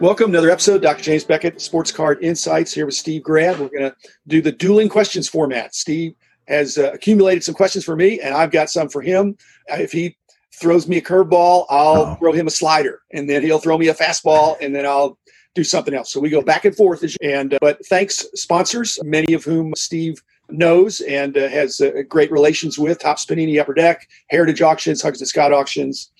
Welcome to another episode, Dr. James Beckett, Sports Card Insights, here with Steve Grad. We're going to do the dueling questions format. Steve has uh, accumulated some questions for me, and I've got some for him. Uh, if he throws me a curveball, I'll Uh-oh. throw him a slider, and then he'll throw me a fastball, and then I'll do something else. So we go back and forth. And uh, but thanks sponsors, many of whom Steve knows and uh, has uh, great relations with. Topps Panini Upper Deck, Heritage Auctions, Huggins and Scott Auctions,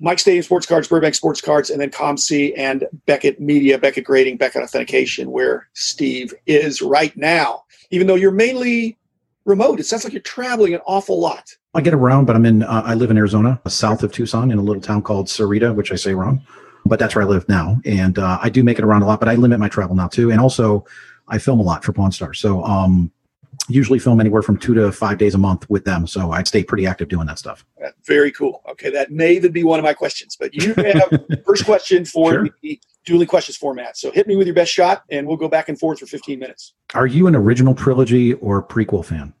Mike Stadium Sports Cards, Burbank Sports Cards, and then COMC and Beckett Media, Beckett Grading, Beckett Authentication, where Steve is right now. Even though you're mainly remote, it sounds like you're traveling an awful lot. I get around, but I'm in. Uh, I live in Arizona, south of Tucson, in a little town called Sahuarita, which I say wrong, but that's where I live now, and uh, I do make it around a lot. But I limit my travel now too, and also I film a lot for Pawn Star. So um, usually film anywhere from two to five days a month with them. So I'd stay pretty active doing that stuff. Uh, very cool. Okay, that may even be one of my questions. But you have first question for sure. the dueling questions format. So hit me with your best shot, and we'll go back and forth for 15 minutes. Are you an original trilogy or prequel fan?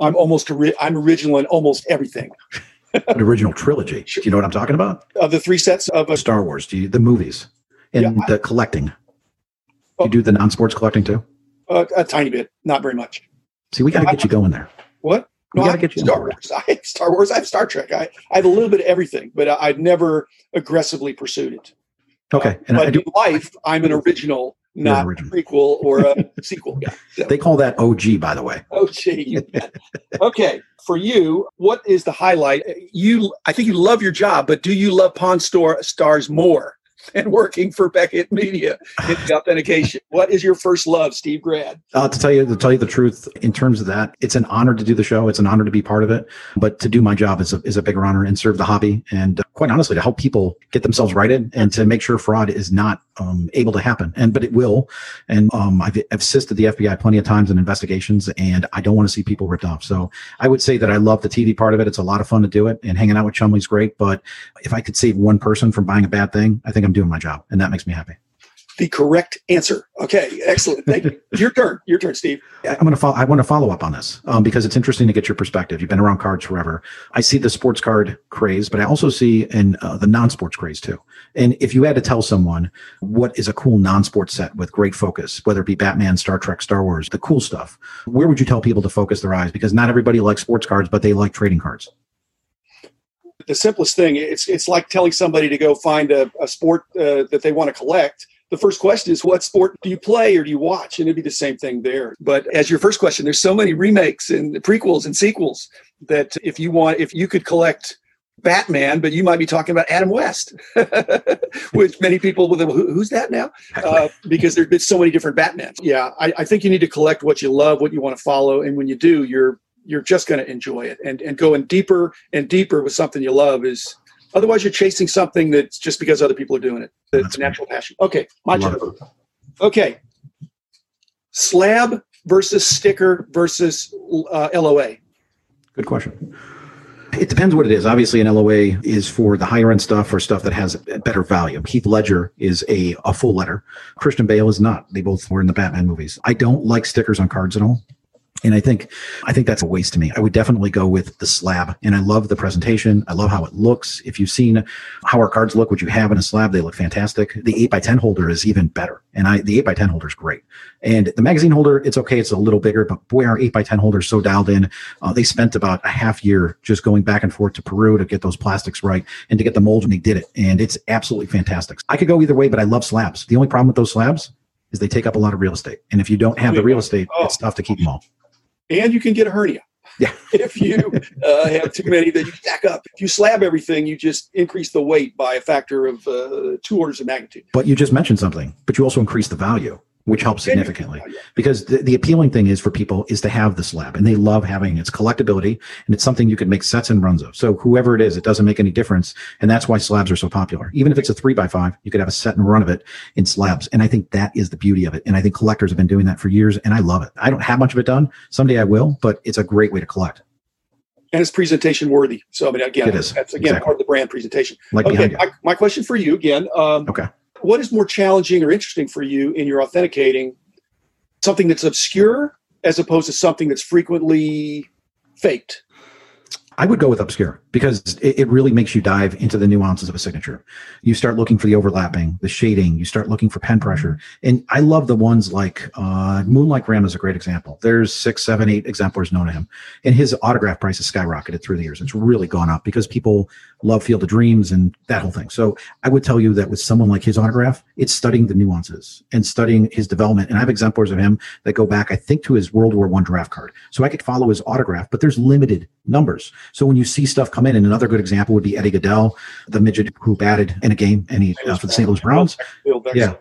I'm almost I'm original in almost everything. An original trilogy. Do you know what I'm talking about? Of the three sets of a- Star Wars. Do you the movies and yeah, the collecting? Oh, you do the non-sports collecting too? Uh, a tiny bit, not very much. See, we got to get you going there. What? No, got to get you Star Wars. I have Star Wars. I have Star Trek. I, I have a little bit of everything, but I, have never aggressively pursued it. Okay. Uh, and but I do, in life, I'm an original, not original. a prequel or a sequel guy. So. They call that OG, by the way. OG. okay. For you, what is the highlight? You, I think you love your job, but do you love Pawn Store Stars more? and working for Beckett Media in the authentication. What is your first love, Steve Grad? Uh, to tell you to tell you the truth, in terms of that, it's an honor to do the show. It's an honor to be part of it. But to do my job is a, is a bigger honor and serve the hobby. And uh, quite honestly, to help people get themselves righted and to make sure fraud is not um, able to happen. And but it will. And um, I've, I've assisted the FBI plenty of times in investigations, and I don't want to see people ripped off. So I would say that I love the TV part of it. It's a lot of fun to do it, and hanging out with Chumley's great. But if I could save one person from buying a bad thing, I think I'm doing my job, and that makes me happy the correct answer. Okay, excellent. Thank you. Your turn. Your turn, Steve. I'm going to follow. I want to follow up on this um, because it's interesting to get your perspective. You've been around cards forever. I see the sports card craze, but I also see in uh, the non-sports craze too. And if you had to tell someone what is a cool non-sports set with great focus, whether it be Batman, Star Trek, Star Wars, the cool stuff, where would you tell people to focus their eyes? Because not everybody likes sports cards, but they like trading cards the simplest thing it's it's like telling somebody to go find a, a sport uh, that they want to collect the first question is what sport do you play or do you watch? And it'd be the same thing there. But as your first question, there's so many remakes and prequels and sequels that if you want, if you could collect Batman, but you might be talking about Adam West, which many people will. Who's that now? Uh, because there's been so many different Batmans. Yeah, I, I think you need to collect what you love, what you want to follow, and when you do, you're you're just going to enjoy it. And and going deeper and deeper with something you love is Otherwise, you're chasing something that's just because other people are doing it. It's a natural passion. Okay, my turn. Okay, slab versus sticker versus uh, LOA. Good question. It depends what it is. Obviously, an LOA is for the higher end stuff or stuff that has better value. Heath Ledger is a, a full letter. Christian Bale is not. They both were in the Batman movies. I don't like stickers on cards at all. And I think I think that's a waste to me. I would definitely go with the slab. And I love the presentation. I love how it looks. If you've seen how our cards look, what you have in a slab, they look fantastic. The 8 by 10 holder is even better. And I the 8 by 10 holder is great. And the magazine holder, it's okay. It's a little bigger, but boy, our 8 by 10 holder is so dialed in. Uh, they spent about a half year just going back and forth to Peru to get those plastics right and to get the mold, and they did it. And it's absolutely fantastic. I could go either way, but I love slabs. The only problem with those slabs is they take up a lot of real estate. And if you don't have the real estate, oh. it's tough to keep them all and you can get a hernia. Yeah. if you uh, have too many that you stack up. If you slab everything, you just increase the weight by a factor of uh, two orders of magnitude. But you just mentioned something, but you also increase the value which helps significantly. Because the, the, appealing thing is for people is to have the slab and they love having its collectability and it's something you can make sets and runs of. So whoever it is it doesn't make any difference and that's why slabs are so popular. Even if it's a three by five you could have a set and run of it in slabs and i think that is the beauty of it and i think collectors have been doing that for years and i love it. I don't have much of it done. Someday i will but it's a great way to collect. And it's presentation worthy. So i mean again it is. that's again exactly. part of the brand presentation. Like okay my, my, question for you again um, okay what is more challenging or interesting for you in your authenticating? Something that's obscure as opposed to something that's frequently faked I would go with obscure because it, it, really makes you dive into the nuances of a signature. You start looking for the overlapping, the shading. You start looking for pen pressure, and I love the ones like uh, Moonlight Graham is a great example. There's six, seven, eight exemplars known to him, and his autograph price has skyrocketed through the years. It's really gone up because people love Field of Dreams and that whole thing. So I would tell you that with someone like his autograph, it's studying the nuances and studying his development. And I have exemplars of him that go back, I think, to his World War One draft card. So I could follow his autograph, but there's limited numbers. So when you see stuff come in, and another good example would be Eddie Gaedel, the midget who batted in a game and he uh, for the St. Louis Browns. Yeah.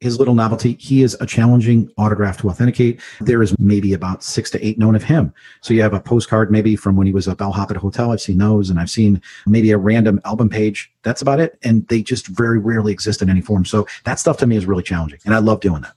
His little novelty, he is a challenging autograph to authenticate. There is maybe about six to eight known of him. So you have a postcard maybe from when he was a bellhop at a hotel. I've seen those, and I've seen maybe a random album page. That's about it. And they just very rarely exist in any form. So that stuff to me is really challenging. And I love doing that.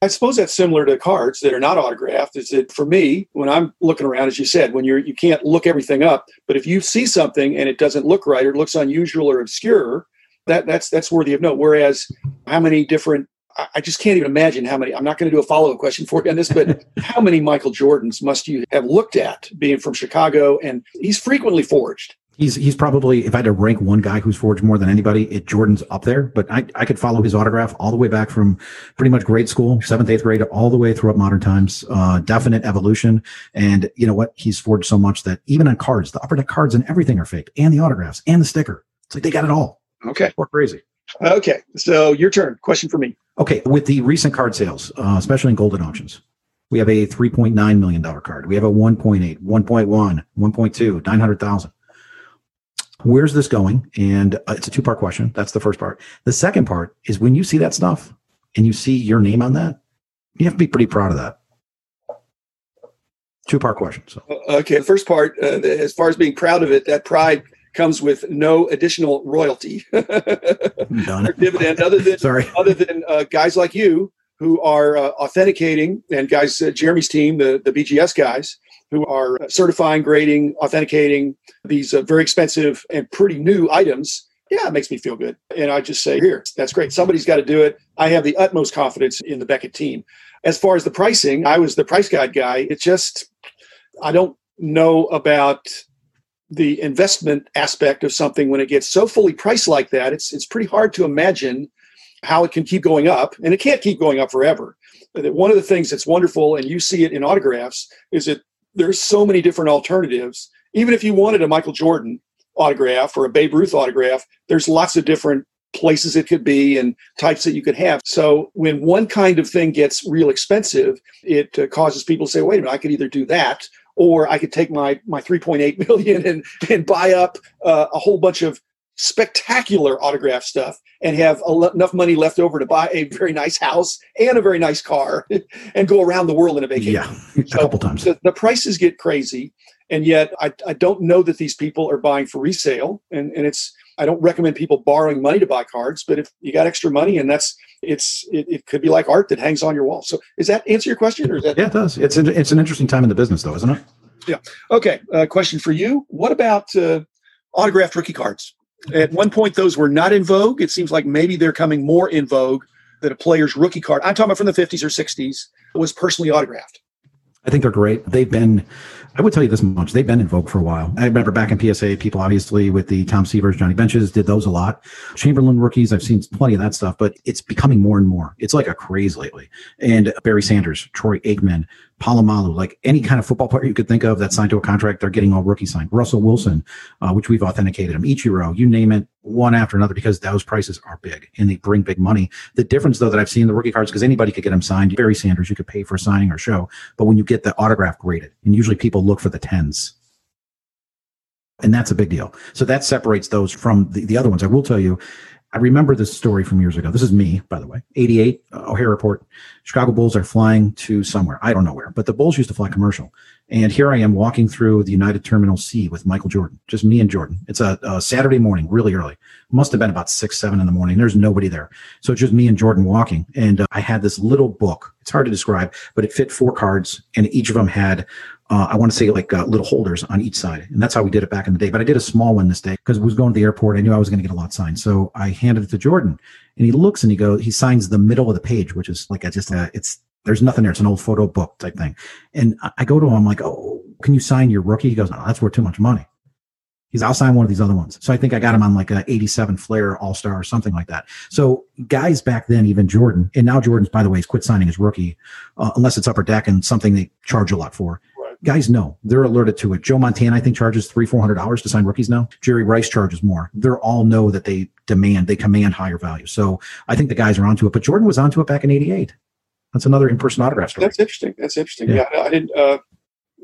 I suppose that's similar to cards that are not autographed. Is that for me, when I'm looking around, as you said, when you're you can't look everything up, but if you see something and it doesn't look right or it looks unusual or obscure, that that's that's worthy of note. Whereas how many different I just can't even imagine how many. I'm not going to do a follow up question for you on this, but how many Michael Jordans must you have looked at being from Chicago? And he's frequently forged. He's he's probably if I had to rank one guy who's forged more than anybody, it Jordan's up there. But I, I could follow his autograph all the way back from pretty much grade school, seventh, eighth grade, all the way throughout modern times. Uh, definite evolution. And you know what? He's forged so much that even on cards, the upper deck cards and everything are fake, and the autographs and the sticker. It's like they got it all. Okay. Or crazy. Okay. So your turn. Question for me. Okay. With the recent card sales, uh, especially in Goldin auctions, we have a $3.9 million card. We have a 1.8, 1.1, 1.2, 900,000 where's this going? And uh, it's a two part question. That's the first part. The second part is when you see that stuff and you see your name on that, you have to be pretty proud of that. Two part question. So. Uh, okay. The first part, uh, as far as being proud of it, that pride comes with no additional royalty or dividend other than Sorry. other than uh, guys like you who are uh, authenticating and guys uh, Jeremy's team the the BGS guys who are certifying, grading, authenticating these uh, very expensive and pretty new items, yeah, it makes me feel good. And I just say, here, that's great. Somebody's got to do it. I have the utmost confidence in the Beckett team. As far as the pricing, I was the price guide guy. It just, I don't know about the investment aspect of something when it gets so fully priced like that. It's it's pretty hard to imagine how it can keep going up, and it can't keep going up forever. One of the things that's wonderful, and you see it in autographs, is that there's so many different alternatives. Even if you wanted a Michael Jordan autograph or a Babe Ruth autograph, there's lots of different places it could be and types that you could have. So when one kind of thing gets real expensive, it uh, causes people to say, "Wait a minute, I could either do that." Or I could take my my 3.8 million and and buy up uh, a whole bunch of spectacular autograph stuff and have enough money left over to buy a very nice house and a very nice car and go around the world in a vacation. Yeah, a so couple times. The, the, prices get crazy, and yet I, I don't know that these people are buying for resale. And, and it's I don't recommend people borrowing money to buy cards, but if you got extra money and that's it's it, it could be like art that hangs on your wall. So does that answer your question, or is that? Yeah, it does. It's an, it's an interesting time in the business, though, isn't it? Yeah. Okay. Uh, question for you. What about uh, autographed rookie cards? At one point, those were not in vogue. It seems like maybe they're coming more in vogue that a player's rookie card, I'm talking about from the 50s or 60s, was personally autographed. I think they're great. They've been, I would tell you this much, they've been in vogue for a while. I remember back in PSA, people obviously with the Tom Seavers, Johnny Benches did those a lot. Chamberlain rookies, I've seen plenty of that stuff, but it's becoming more and more. It's like a craze lately. And Barry Sanders, Troy Aikman, Polamalu, like any kind of football player you could think of that signed to a contract, they're getting all rookie signed. Russell Wilson, uh, which we've authenticated him, Ichiro, you name it, one after another because those prices are big and they bring big money. The difference though that I've seen the rookie cards, because anybody could get them signed. Barry Sanders, you could pay for signing or show, but when you get the autograph graded, and usually people look for the tens. And that's a big deal. So that separates those from the, the other ones. I will tell you, I remember this story from years ago. This is me, by the way. 88, uh, O'Hare Airport. Chicago Bulls are flying to somewhere. I don't know where, but the Bulls used to fly commercial. And here I am walking through the United Terminal C with Michael Jordan, just me and Jordan. It's a, a Saturday morning, really early. Must have been about six, seven in the morning. There's nobody there. So just me and Jordan walking. And uh, I had this little book. It's hard to describe, but it fit four cards, and each of them had uh, I want to say like uh, little holders on each side. And that's how we did it back in the day. But I did a small one this day because I was going to the airport. I knew I was going to get a lot signed. So I handed it to Jordan and he looks and he goes, he signs the middle of the page, which is like, I just, uh, it's, there's nothing there. It's an old photo book type thing. And I go to him, I'm like, oh, can you sign your rookie? He goes, no, that's worth too much money. He's, I'll sign one of these other ones. So I think I got him on like a 87 Fleer All Star or something like that. So guys back then, even Jordan, and now Jordan's, by the way, he's quit signing his rookie, uh, unless it's upper deck and something they charge a lot for. Guys know they're alerted to it. Joe Montana, I think, charges three, four hundred dollars to sign rookies now. Jerry Rice charges more. They're all know that they demand, they command higher value. So I think the guys are onto it. But Jordan was onto it back in '88. That's another in-person autograph story. That's interesting. That's interesting. Yeah, yeah I didn't. Uh,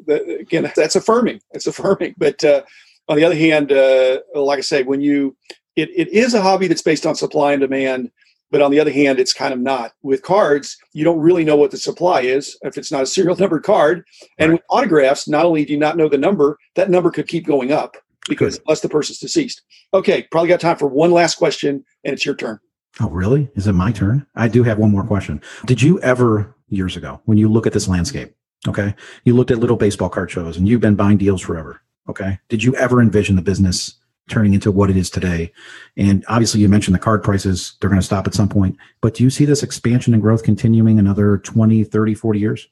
again, that's affirming. It's affirming. But uh, on the other hand, uh, like I say, when you it, it is a hobby that's based on supply and demand, but on the other hand, it's kind of not. With cards, you don't really know what the supply is if it's not a serial numbered card. And right. with autographs, not only do you not know the number, that number could keep going up because Good. unless the person's deceased. Okay, probably got time for one last question, and it's your turn. Oh, really? Is it my turn? I do have one more question. Did you ever, years ago, when you look at this landscape, okay, you looked at little baseball card shows and you've been buying deals forever. Okay. Did you ever envision the business turning into what it is today? And obviously, you mentioned the card prices, they're going to stop at some point. But do you see this expansion and growth continuing another 20, 30, 40 years?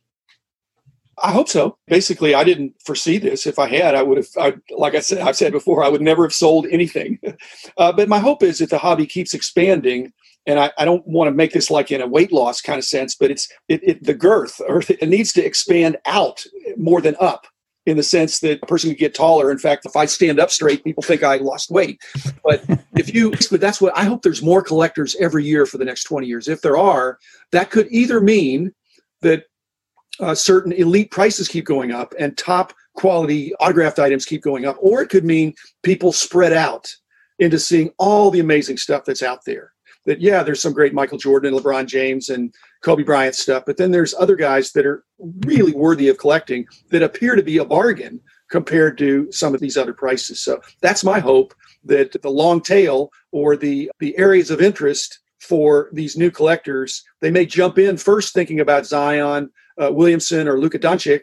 I hope so. Basically, I didn't foresee this. If I had, I would have, I, like I said, I've said before, I would never have sold anything. uh, but my hope is that the hobby keeps expanding. And I, I, don't want to make this like in a weight loss kind of sense, but it's it, it the girth or it needs to expand out more than up in the sense that a person could get taller. In fact, if I stand up straight, people think I lost weight. But if you, but that's what I hope there's more collectors every year for the next 20 years. If there are, that could either mean that uh, certain elite prices keep going up and top quality autographed items keep going up, or it could mean people spread out into seeing all the amazing stuff that's out there. That, yeah, there's some great Michael Jordan and LeBron James and Kobe Bryant stuff. But then there's other guys that are really worthy of collecting that appear to be a bargain compared to some of these other prices. So that's my hope that the long tail or the the areas of interest for these new collectors, they may jump in first thinking about Zion, uh, Williamson, or Luka Doncic,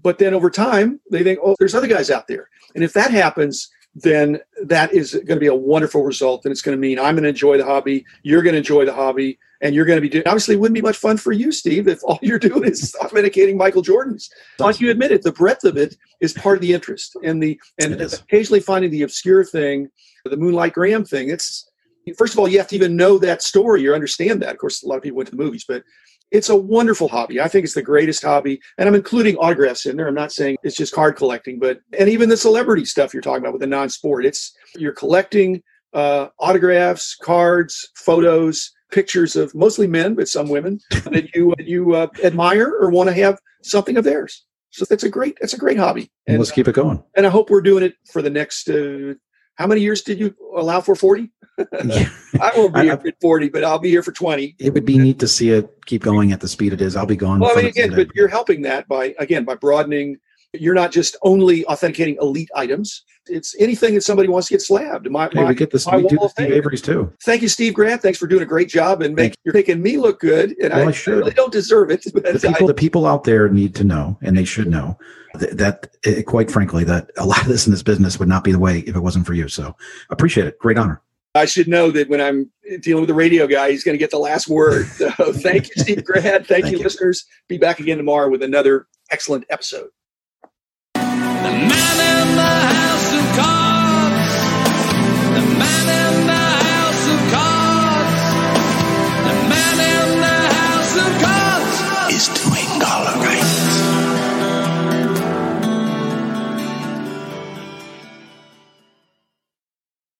but then over time they think, oh, there's other guys out there. And if that happens, then that is going to be a wonderful result. And it's going to mean I'm going to enjoy the hobby, you're going to enjoy the hobby, and you're going to be doing. Obviously, it wouldn't be much fun for you, Steve, if all you're doing is authenticating Michael Jordans. Like you admit it, the breadth of it is part of the interest, and the and occasionally finding the obscure thing, the Moonlight Graham thing. It's first of all, you have to even know that story or understand that. Of course, a lot of people went to the movies, but it's a wonderful hobby. I think it's the greatest hobby. And I'm including autographs in there. I'm not saying it's just card collecting, but and even the celebrity stuff you're talking about with the non-sport. It's you're collecting uh, autographs, cards, photos, pictures of mostly men, but some women that you you uh, admire or want to have something of theirs. So that's a great that's a great hobby. And let's keep it going. And I hope we're doing it for the next. Uh, how many years did you allow for? Forty. I won't be here for 40, but I'll be here for 20. It would be neat to see it keep going at the speed it is. I'll be gone. Well, I mean, again, but you're helping that by, again, by broadening. You're not just only authenticating elite items. It's anything that somebody wants to get slabbed. My, hey, my, we get this. We do the Steve Avery's too. Thank you, Steve Grad. Thanks for doing a great job and make, you. are making me look good. And well, I, I, really don't deserve it. The people, I, the people out there need to know, and they should know that, that eh, quite frankly, that a lot of this in this business would not be the way if it wasn't for you. So appreciate it. Great honor. I should know that when I'm dealing with the radio guy, he's going to get the last word. So thank you, Steve Grad. Thank, thank you, you, listeners. Be back again tomorrow with another excellent episode.